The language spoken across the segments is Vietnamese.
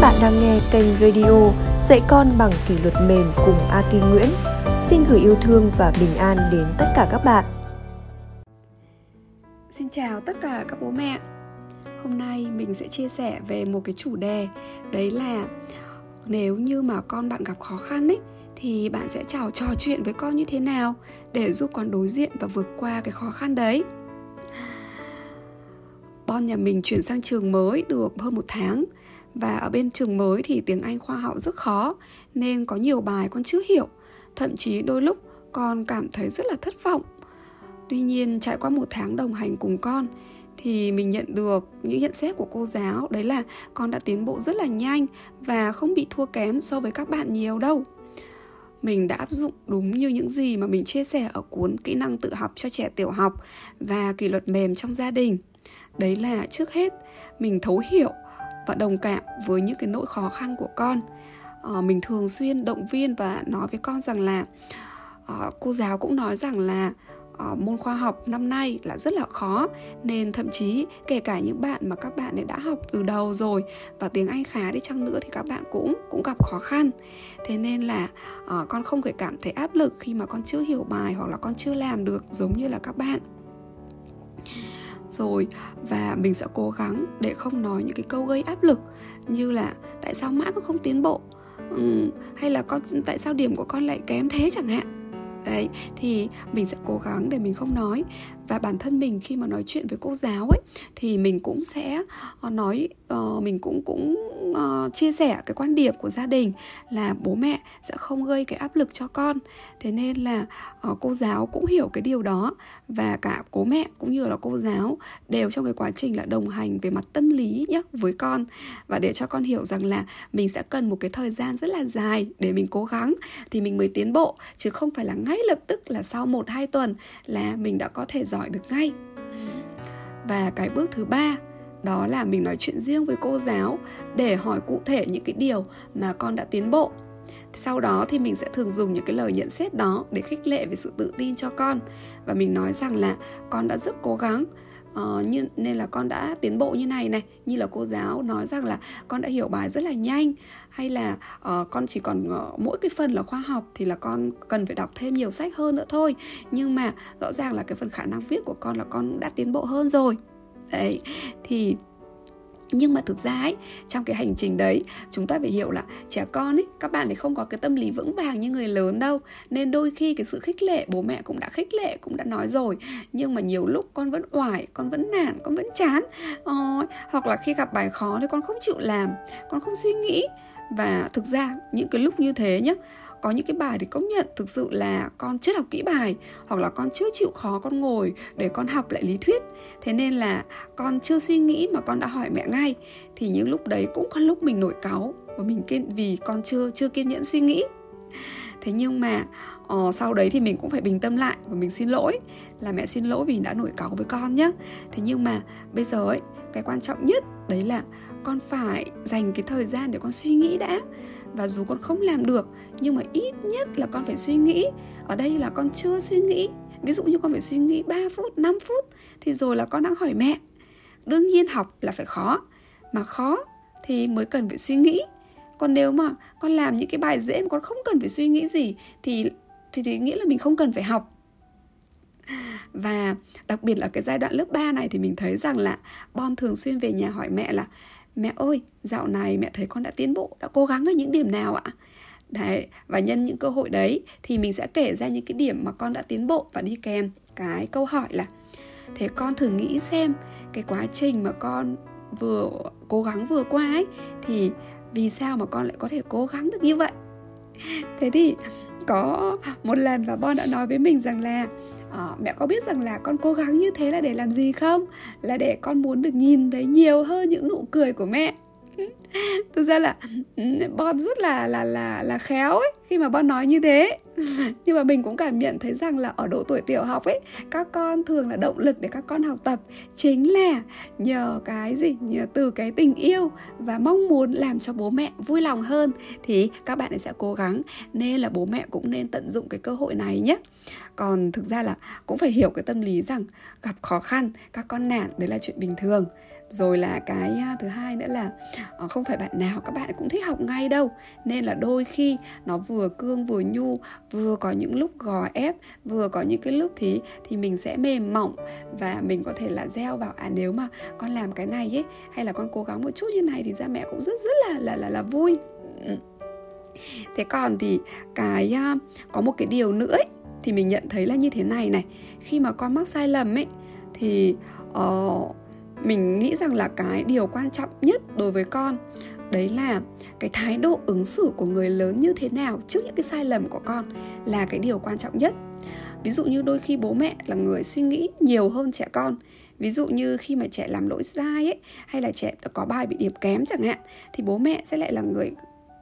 bạn đang nghe kênh radio Dạy con bằng kỷ luật mềm cùng Aki Nguyễn. Xin gửi yêu thương và bình an đến tất cả các bạn. Xin chào tất cả các bố mẹ. Hôm nay mình sẽ chia sẻ về một cái chủ đề, đấy là nếu như mà con bạn gặp khó khăn ấy, thì bạn sẽ chào trò chuyện với con như thế nào để giúp con đối diện và vượt qua cái khó khăn đấy. Bon nhà mình chuyển sang trường mới được hơn một tháng và ở bên trường mới thì tiếng Anh khoa học rất khó, nên có nhiều bài con chưa hiểu. Thậm chí đôi lúc con cảm thấy rất là thất vọng. Tuy nhiên, trải qua một tháng đồng hành cùng con, thì mình nhận được những nhận xét của cô giáo đấy là con đã tiến bộ rất là nhanh và không bị thua kém so với các bạn nhiều đâu mình đã áp dụng đúng như những gì mà mình chia sẻ ở cuốn kỹ năng tự học cho trẻ tiểu học và kỷ luật mềm trong gia đình đấy là trước hết, mình thấu hiểu và đồng cảm với những cái nỗi khó khăn của con. À, mình thường xuyên động viên và nói với con rằng là à, cô giáo cũng nói rằng là à, môn khoa học năm nay là rất là khó nên thậm chí kể cả những bạn mà các bạn ấy đã học từ đầu rồi và tiếng Anh khá đi chăng nữa thì các bạn cũng cũng gặp khó khăn. Thế nên là à, con không phải cảm thấy áp lực khi mà con chưa hiểu bài hoặc là con chưa làm được giống như là các bạn rồi và mình sẽ cố gắng để không nói những cái câu gây áp lực như là tại sao mãi con không tiến bộ? Ừ, hay là con tại sao điểm của con lại kém thế chẳng hạn? Đấy thì mình sẽ cố gắng để mình không nói. Và bản thân mình khi mà nói chuyện với cô giáo ấy thì mình cũng sẽ ờ, nói uh, mình cũng cũng uh, chia sẻ cái quan điểm của gia đình là bố mẹ sẽ không gây cái áp lực cho con. Thế nên là uh, cô giáo cũng hiểu cái điều đó và cả bố mẹ cũng như là cô giáo đều trong cái quá trình là đồng hành về mặt tâm lý nhé với con. Và để cho con hiểu rằng là mình sẽ cần một cái thời gian rất là dài để mình cố gắng thì mình mới tiến bộ chứ không phải là ngay lập tức là sau một hai tuần là mình đã có thể giỏi được ngay. Và cái bước thứ ba đó là mình nói chuyện riêng với cô giáo để hỏi cụ thể những cái điều mà con đã tiến bộ. Sau đó thì mình sẽ thường dùng những cái lời nhận xét đó để khích lệ về sự tự tin cho con. Và mình nói rằng là con đã rất cố gắng uh, như, nên là con đã tiến bộ như này này. Như là cô giáo nói rằng là con đã hiểu bài rất là nhanh. Hay là uh, con chỉ còn uh, mỗi cái phần là khoa học thì là con cần phải đọc thêm nhiều sách hơn nữa thôi. Nhưng mà rõ ràng là cái phần khả năng viết của con là con đã tiến bộ hơn rồi đấy. Thì nhưng mà thực ra ấy trong cái hành trình đấy chúng ta phải hiểu là trẻ con ấy các bạn ấy không có cái tâm lý vững vàng như người lớn đâu. Nên đôi khi cái sự khích lệ bố mẹ cũng đã khích lệ cũng đã nói rồi. Nhưng mà nhiều lúc con vẫn oải con vẫn nản con vẫn chán. Ờ, hoặc là khi gặp bài khó thì con không chịu làm con không suy nghĩ. Và thực ra những cái lúc như thế nhá có những cái bài thì công nhận thực sự là con chưa học kỹ bài hoặc là con chưa chịu khó con ngồi để con học lại lý thuyết. Thế nên là con chưa suy nghĩ mà con đã hỏi mẹ ngay thì những lúc đấy cũng có lúc mình nổi cáu và mình kiên vì con chưa chưa kiên nhẫn suy nghĩ. Thế nhưng mà uh, sau đấy thì mình cũng phải bình tâm lại và mình xin lỗi là mẹ xin lỗi vì đã nổi cáu với con nhé thế nhưng mà bây giờ ấy cái quan trọng nhất đấy là con phải dành cái thời gian để con suy nghĩ đã và dù con không làm được nhưng mà ít nhất là con phải suy nghĩ. Ở đây là con chưa suy nghĩ. Ví dụ như con phải suy nghĩ 3 phút 5 phút thì rồi là con đang hỏi mẹ. Đương nhiên học là phải khó. Mà khó thì mới cần phải suy nghĩ. Còn nếu mà con làm những cái bài dễ mà con không cần phải suy nghĩ gì thì thì, thì nghĩa là mình không cần phải học. Và đặc biệt là cái giai đoạn lớp 3 này thì mình thấy rằng là Bon thường xuyên về nhà hỏi mẹ là Mẹ ơi, dạo này mẹ thấy con đã tiến bộ, đã cố gắng ở những điểm nào ạ? Đấy, và nhân những cơ hội đấy thì mình sẽ kể ra những cái điểm mà con đã tiến bộ và đi kèm cái câu hỏi là Thế con thử nghĩ xem cái quá trình mà con vừa cố gắng vừa qua ấy thì vì sao mà con lại có thể cố gắng được như vậy? Thế thì có một lần và Bon đã nói với mình rằng là à, mẹ có biết rằng là con cố gắng như thế là để làm gì không? Là để con muốn được nhìn thấy nhiều hơn những nụ cười của mẹ. thực ra là bon rất là là là là khéo ấy, khi mà bon nói như thế. Nhưng mà mình cũng cảm nhận thấy rằng là ở độ tuổi tiểu học ấy, các con thường là động lực để các con học tập. Chính là nhờ cái gì? Nhờ từ cái tình yêu và mong muốn làm cho bố mẹ vui lòng hơn thì các bạn ấy sẽ cố gắng. Nên là bố mẹ cũng nên tận dụng cái cơ hội này nhé. Còn thực ra là cũng phải hiểu cái tâm lý rằng gặp khó khăn, các con nản, đấy là chuyện bình thường rồi là cái à, thứ hai nữa là ờ, không phải bạn nào các bạn cũng thích học ngay đâu. Nên là đôi khi nó vừa cương vừa nhu vừa có những lúc gò ép vừa có những cái lúc thì thì mình sẽ mềm mỏng và mình có thể là gieo vào à nếu mà con làm cái này ấy hay là con cố gắng một chút như này thì ra mẹ cũng rất rất là là là là vui. Ừ. Thế còn thì cái à, có một cái điều nữa ấy, thì mình nhận thấy là như thế này này. Khi mà con mắc sai lầm ấy thì uh, mình nghĩ rằng là cái điều quan trọng nhất đối với con đấy là cái thái độ ứng xử của người lớn như thế nào trước những cái sai lầm của con là cái điều quan trọng nhất. Ví dụ như đôi khi bố mẹ là người suy nghĩ nhiều hơn trẻ con. Ví dụ như khi mà trẻ làm lỗi sai ấy hay là trẻ có bài bị điểm kém chẳng hạn thì bố mẹ sẽ lại là người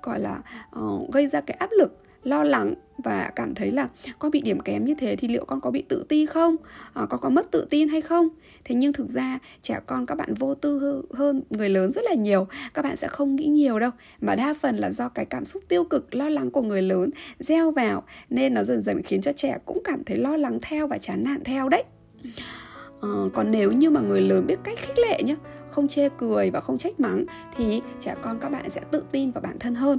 gọi là uh, gây ra cái áp lực lo lắng và cảm thấy là con bị điểm kém như thế thì liệu con có bị tự ti không? À, con có mất tự tin hay không? Thế nhưng thực ra trẻ con các bạn vô tư hơn người lớn rất là nhiều. Các bạn sẽ không nghĩ nhiều đâu. Mà đa phần là do cái cảm xúc tiêu cực lo lắng của người lớn gieo vào nên nó dần dần khiến cho trẻ cũng cảm thấy lo lắng theo và chán nản theo đấy. À, còn nếu như mà người lớn biết cách khích lệ nhé không chê cười và không trách mắng thì trẻ con các bạn sẽ tự tin vào bản thân hơn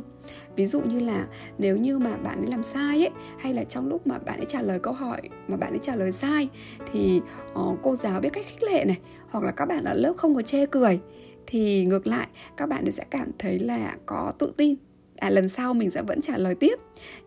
ví dụ như là nếu như mà bạn ấy làm sai ấy hay là trong lúc mà bạn ấy trả lời câu hỏi mà bạn ấy trả lời sai thì uh, cô giáo biết cách khích lệ này hoặc là các bạn ở lớp không có chê cười thì ngược lại các bạn ấy sẽ cảm thấy là có tự tin. À lần sau mình sẽ vẫn trả lời tiếp.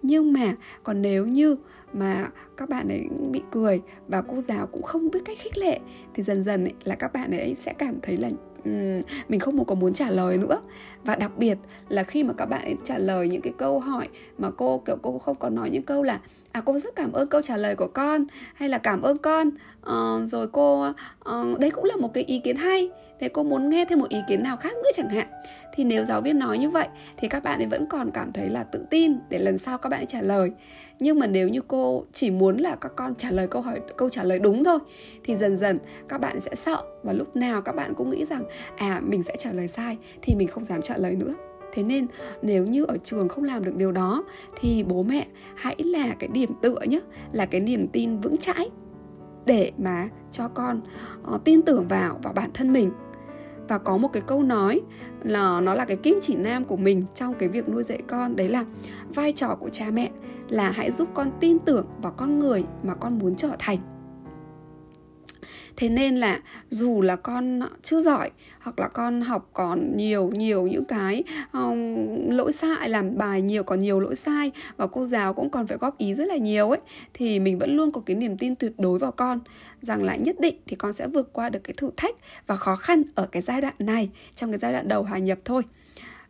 Nhưng mà còn nếu như mà các bạn ấy bị cười và cô giáo cũng không biết cách khích lệ thì dần dần ấy, là các bạn ấy sẽ cảm thấy là um, mình không có muốn trả lời nữa. Và đặc biệt là khi mà các bạn ấy trả lời những cái câu hỏi mà cô kiểu cô không có nói những câu là à cô rất cảm ơn câu trả lời của con hay là cảm ơn con. Uh, rồi cô uh, đấy cũng là một cái ý kiến hay. Thế cô muốn nghe thêm một ý kiến nào khác nữa chẳng hạn. Thì nếu giáo viên nói như vậy thì các bạn ấy vẫn còn cảm thấy là tự tin để lần sau các bạn ấy trả lời. Nhưng mà nếu như cô chỉ muốn là các con trả lời câu hỏi câu trả lời đúng thôi thì dần dần các bạn sẽ sợ. Và lúc nào các bạn cũng nghĩ rằng à mình sẽ trả lời sai thì mình không dám trả lời nữa thế nên nếu như ở trường không làm được điều đó thì bố mẹ hãy là cái điểm tựa nhé là cái niềm tin vững chãi để mà cho con uh, tin tưởng vào vào bản thân mình. Và có một cái câu nói là nó là cái kim chỉ nam của mình trong cái việc nuôi dạy con đấy là vai trò của cha mẹ là hãy giúp con tin tưởng vào con người mà con muốn trở thành thế nên là dù là con chưa giỏi hoặc là con học còn nhiều nhiều những cái um, lỗi sai làm bài nhiều còn nhiều lỗi sai và cô giáo cũng còn phải góp ý rất là nhiều ấy thì mình vẫn luôn có cái niềm tin tuyệt đối vào con. Rằng là nhất định thì con sẽ vượt qua được cái thử thách và khó khăn ở cái giai đoạn này trong cái giai đoạn đầu hòa nhập thôi.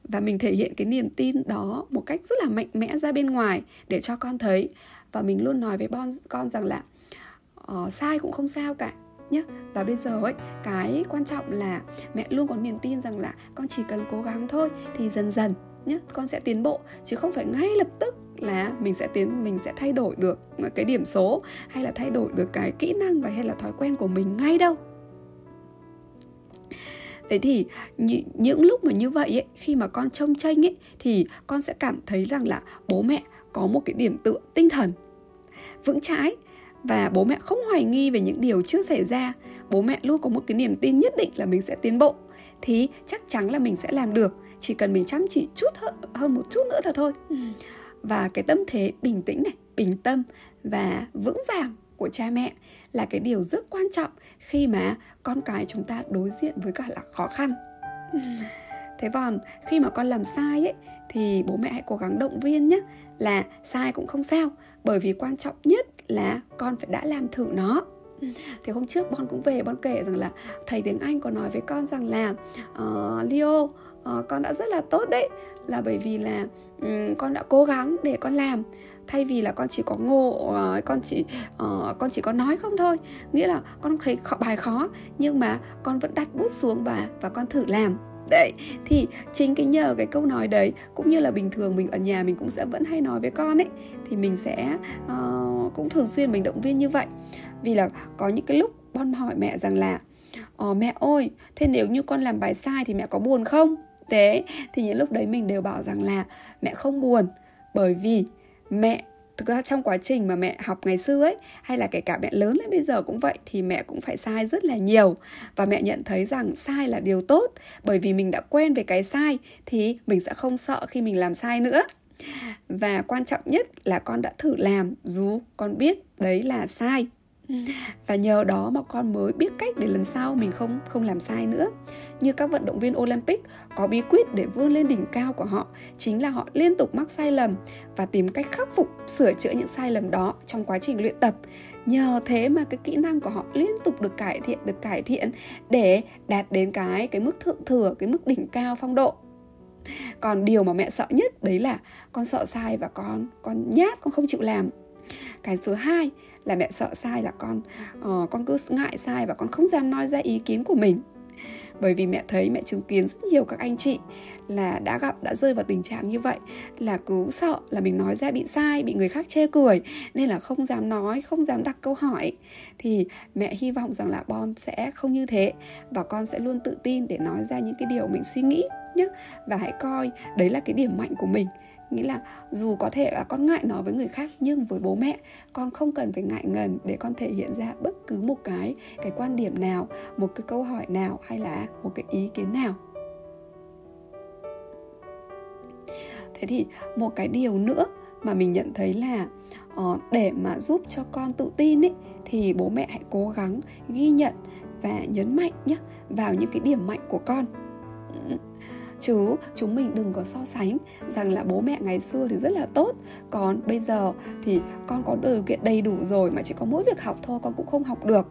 Và mình thể hiện cái niềm tin đó một cách rất là mạnh mẽ ra bên ngoài để cho con thấy. Và mình luôn nói với con rằng là uh, sai cũng không sao cả nhé và bây giờ ấy cái quan trọng là mẹ luôn có niềm tin rằng là con chỉ cần cố gắng thôi thì dần dần nhé con sẽ tiến bộ. Chứ không phải ngay lập tức là mình sẽ tiến mình sẽ thay đổi được cái điểm số hay là thay đổi được cái kỹ năng và hay là thói quen của mình ngay đâu. Thế thì những lúc mà như vậy ấy, khi mà con trông tranh ấy thì con sẽ cảm thấy rằng là bố mẹ có một cái điểm tựa tinh thần vững chãi và bố mẹ không hoài nghi về những điều chưa xảy ra. Bố mẹ luôn có một cái niềm tin nhất định là mình sẽ tiến bộ. Thì chắc chắn là mình sẽ làm được. Chỉ cần mình chăm chỉ chút hơn một chút nữa thôi thôi. Ừ. và cái tâm thế bình tĩnh này bình tâm và vững vàng của cha mẹ là cái điều rất quan trọng khi mà con cái chúng ta đối diện với cả là khó khăn. Ừ. thế còn khi mà con làm sai ấy thì bố mẹ hãy cố gắng động viên nhé là sai cũng không sao. Bởi vì quan trọng nhất là con phải đã làm thử nó. Ừ. thì hôm trước bon cũng về bon kể rằng là thầy tiếng anh có nói với con rằng là uh, leo uh, con đã rất là tốt đấy. Là bởi vì là um, con đã cố gắng để con làm. Thay vì là con chỉ có ngộ uh, con chỉ uh, con chỉ có nói không thôi. Nghĩa là con thấy bài khó nhưng mà con vẫn đặt bút xuống và và con thử làm. Đấy thì chính cái nhờ cái câu nói đấy cũng như là bình thường mình ở nhà mình cũng sẽ vẫn hay nói với con ấy thì mình sẽ uh, cũng thường xuyên mình động viên như vậy. Vì là có những cái lúc con hỏi mẹ rằng là Ờ mẹ ơi, thế nếu như con làm bài sai thì mẹ có buồn không? Thế thì những lúc đấy mình đều bảo rằng là mẹ không buồn bởi vì mẹ thực ra trong quá trình mà mẹ học ngày xưa ấy hay là kể cả mẹ lớn lên bây giờ cũng vậy thì mẹ cũng phải sai rất là nhiều. Và mẹ nhận thấy rằng sai là điều tốt bởi vì mình đã quen về cái sai thì mình sẽ không sợ khi mình làm sai nữa và quan trọng nhất là con đã thử làm dù con biết đấy là sai. Và nhờ đó mà con mới biết cách để lần sau mình không không làm sai nữa. Như các vận động viên Olympic có bí quyết để vươn lên đỉnh cao của họ chính là họ liên tục mắc sai lầm và tìm cách khắc phục sửa chữa những sai lầm đó trong quá trình luyện tập. Nhờ thế mà cái kỹ năng của họ liên tục được cải thiện được cải thiện để đạt đến cái cái mức thượng thừa cái mức đỉnh cao phong độ còn điều mà mẹ sợ nhất đấy là con sợ sai và con con nhát con không chịu làm. Cái thứ hai là mẹ sợ sai là con uh, con cứ ngại sai và con không dám nói ra ý kiến của mình bởi vì mẹ thấy mẹ chứng kiến rất nhiều các anh chị là đã gặp, đã rơi vào tình trạng như vậy, là cứ sợ là mình nói ra bị sai, bị người khác chê cười, nên là không dám nói, không dám đặt câu hỏi. Thì mẹ hy vọng rằng là bon sẽ không như thế và con sẽ luôn tự tin để nói ra những cái điều mình suy nghĩ nhé và hãy coi, đấy là cái điểm mạnh của mình nghĩa là dù có thể là con ngại nói với người khác nhưng với bố mẹ con không cần phải ngại ngần để con thể hiện ra bất cứ một cái cái quan điểm nào một cái câu hỏi nào hay là một cái ý kiến nào. Thế thì một cái điều nữa mà mình nhận thấy là uh, để mà giúp cho con tự tin ấy thì bố mẹ hãy cố gắng ghi nhận và nhấn mạnh nhé vào những cái điểm mạnh của con chứ chúng mình đừng có so sánh rằng là bố mẹ ngày xưa thì rất là tốt. Còn bây giờ thì con có điều kiện đầy đủ rồi mà chỉ có mỗi việc học thôi con cũng không học được.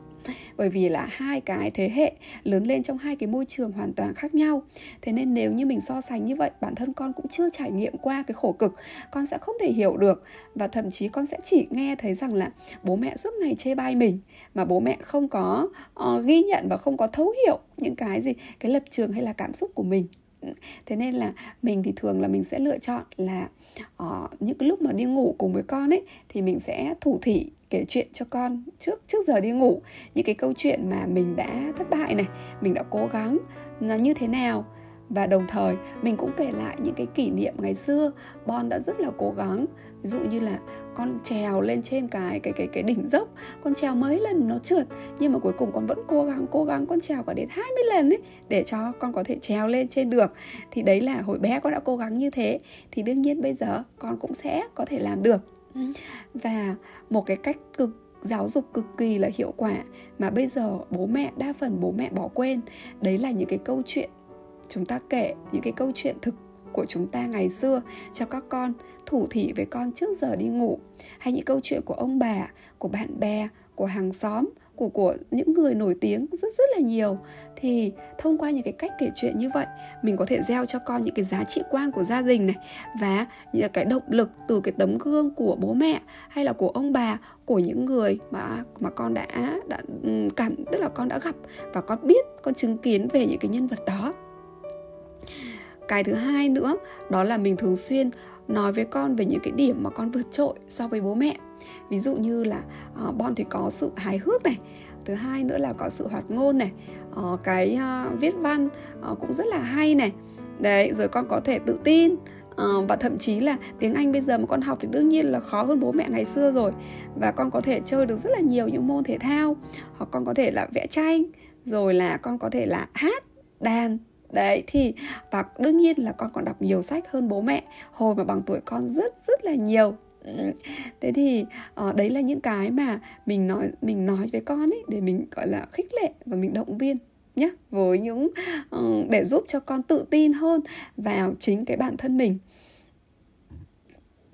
Bởi vì là hai cái thế hệ lớn lên trong hai cái môi trường hoàn toàn khác nhau. Thế nên nếu như mình so sánh như vậy bản thân con cũng chưa trải nghiệm qua cái khổ cực con sẽ không thể hiểu được. Và thậm chí con sẽ chỉ nghe thấy rằng là bố mẹ suốt ngày chê bai mình mà bố mẹ không có uh, ghi nhận và không có thấu hiểu những cái gì cái lập trường hay là cảm xúc của mình thế nên là mình thì thường là mình sẽ lựa chọn là uh, những cái lúc mà đi ngủ cùng với con ấy thì mình sẽ thủ thị kể chuyện cho con trước trước giờ đi ngủ. Những cái câu chuyện mà mình đã thất bại này mình đã cố gắng là như thế nào và đồng thời mình cũng kể lại những cái kỷ niệm ngày xưa. Bon đã rất là cố gắng. Ví dụ như là con trèo lên trên cái cái cái cái đỉnh dốc. Con trèo mấy lần nó trượt nhưng mà cuối cùng con vẫn cố gắng cố gắng. Con trèo cả đến 20 lần ấy để cho con có thể trèo lên trên được. Thì đấy là hồi bé con đã cố gắng như thế. Thì đương nhiên bây giờ con cũng sẽ có thể làm được. Ừ. và một cái cách cực giáo dục cực kỳ là hiệu quả mà bây giờ bố mẹ đa phần bố mẹ bỏ quên. Đấy là những cái câu chuyện chúng ta kể những cái câu chuyện thực của chúng ta ngày xưa cho các con, thủ thỉ với con trước giờ đi ngủ. Hay những câu chuyện của ông bà, của bạn bè, của hàng xóm, của của những người nổi tiếng rất rất là nhiều. Thì thông qua những cái cách kể chuyện như vậy, mình có thể gieo cho con những cái giá trị quan của gia đình này, và những cái động lực từ cái tấm gương của bố mẹ hay là của ông bà, của những người mà mà con đã đã cảm, tức là con đã gặp và con biết, con chứng kiến về những cái nhân vật đó cái thứ hai nữa đó là mình thường xuyên nói với con về những cái điểm mà con vượt trội so với bố mẹ. Ví dụ như là ờ, uh, bon thì có sự hài hước này thứ hai nữa là có sự hoạt ngôn này uh, cái uh, viết văn uh, cũng rất là hay này. Đấy rồi con có thể tự tin Uh, và thậm chí là tiếng Anh bây giờ mà con học thì đương nhiên là khó hơn bố mẹ ngày xưa rồi. Và con có thể chơi được rất là nhiều những môn thể thao hoặc con có thể là vẽ tranh rồi là con có thể là hát đàn đấy thì và đương nhiên là con còn đọc nhiều sách hơn bố mẹ hồi mà bằng tuổi con rất rất là nhiều. Thế thì uh, đấy là những cái mà mình nói mình nói với con ấy để mình gọi là khích lệ và mình động viên nhé với những uh, để giúp cho con tự tin hơn vào chính cái bản thân mình.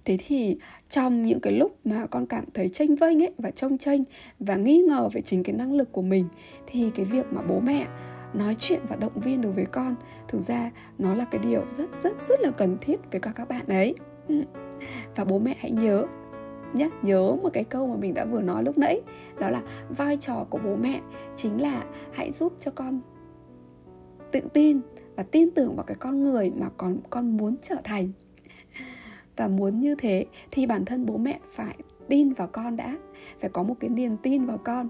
Thế thì trong những cái lúc mà con cảm thấy tranh vênh ấy và trông tranh và nghi ngờ về chính cái năng lực của mình thì cái việc mà bố mẹ nói chuyện và động viên đối với con. Thực ra, nó là cái điều rất rất rất là cần thiết với các các bạn ấy. Ừ. Và bố mẹ hãy nhớ nhé nhớ một cái câu mà mình đã vừa nói lúc nãy, đó là vai trò của bố mẹ chính là hãy giúp cho con tự tin và tin tưởng vào cái con người mà con con muốn trở thành. Và muốn như thế thì bản thân bố mẹ phải tin vào con đã, phải có một cái niềm tin vào con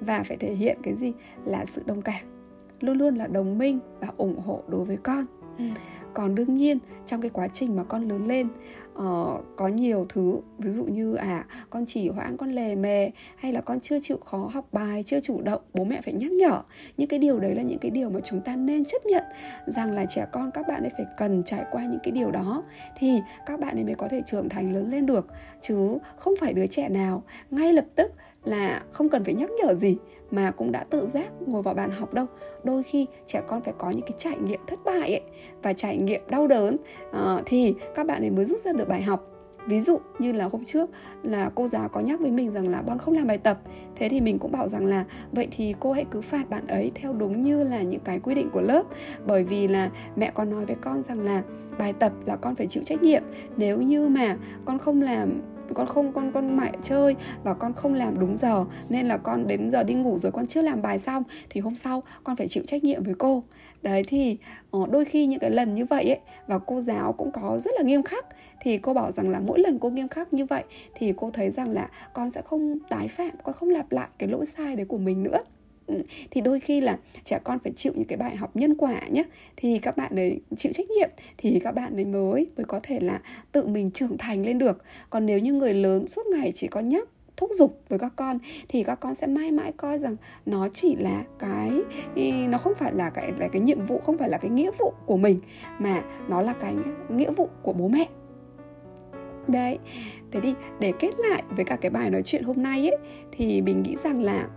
và phải thể hiện cái gì là sự đồng cảm luôn luôn là đồng minh và ủng hộ đối với con. Ừ. còn đương nhiên trong cái quá trình mà con lớn lên uh, có nhiều thứ ví dụ như à con chỉ hoãn con lề mề hay là con chưa chịu khó học bài chưa chủ động bố mẹ phải nhắc nhở. Những cái điều đấy là những cái điều mà chúng ta nên chấp nhận rằng là trẻ con các bạn ấy phải cần trải qua những cái điều đó thì các bạn ấy mới có thể trưởng thành lớn lên được. Chứ không phải đứa trẻ nào ngay lập tức là không cần phải nhắc nhở gì mà cũng đã tự giác ngồi vào bàn học đâu. Đôi khi trẻ con phải có những cái trải nghiệm thất bại ấy và trải nghiệm đau đớn. Uh, thì các bạn ấy mới rút ra được bài học. Ví dụ như là hôm trước là cô giáo có nhắc với mình rằng là con không làm bài tập. Thế thì mình cũng bảo rằng là vậy thì cô hãy cứ phạt bạn ấy theo đúng như là những cái quy định của lớp. Bởi vì là mẹ còn nói với con rằng là bài tập là con phải chịu trách nhiệm. Nếu như mà con không làm con không, con con mẹ chơi và con không làm đúng giờ. Nên là con đến giờ đi ngủ rồi con chưa làm bài xong thì hôm sau con phải chịu trách nhiệm với cô. Đấy, thì ờ, đôi khi những cái lần như vậy ấy, và cô giáo cũng có rất là nghiêm khắc. Thì cô bảo rằng là mỗi lần cô nghiêm khắc như vậy thì cô thấy rằng là con sẽ không tái phạm, con không lặp lại cái lỗi sai đấy của mình nữa. Ừ, thì đôi khi là trẻ con phải chịu những cái bài học nhân quả nhé thì các bạn ấy chịu trách nhiệm thì các bạn ấy mới mới có thể là tự mình trưởng thành lên được. Còn nếu như người lớn suốt ngày chỉ có nhắc thúc giục với các con thì các con sẽ mãi mãi coi rằng nó chỉ là cái nó không phải là cái là cái nhiệm vụ không phải là cái nghĩa vụ của mình mà nó là cái nghĩa vụ của bố mẹ. Đấy thế thì để kết lại với cả cái bài nói chuyện hôm nay ấy thì mình nghĩ rằng là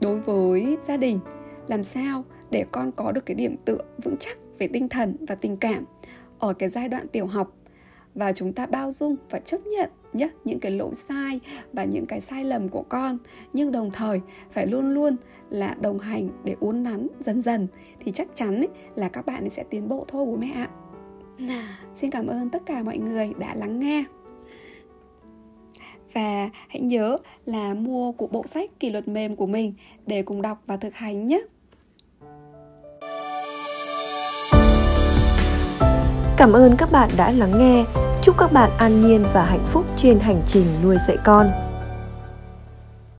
đối với gia đình. Làm sao để con có được cái điểm tựa vững chắc về tinh thần và tình cảm ở cái giai đoạn tiểu học? Và chúng ta bao dung và chấp nhận nhé những cái lỗi sai và những cái sai lầm của con. Nhưng đồng thời phải luôn luôn là đồng hành để uốn nắn dần dần. Thì chắc chắn ấy, là các bạn ấy sẽ tiến bộ thôi bố mẹ ạ. Xin cảm ơn tất cả mọi người đã lắng nghe và hãy nhớ là mua của bộ sách kỷ luật mềm của mình để cùng đọc và thực hành nhé. Cảm ơn các bạn đã lắng nghe. Chúc các bạn an nhiên và hạnh phúc trên hành trình nuôi dạy con.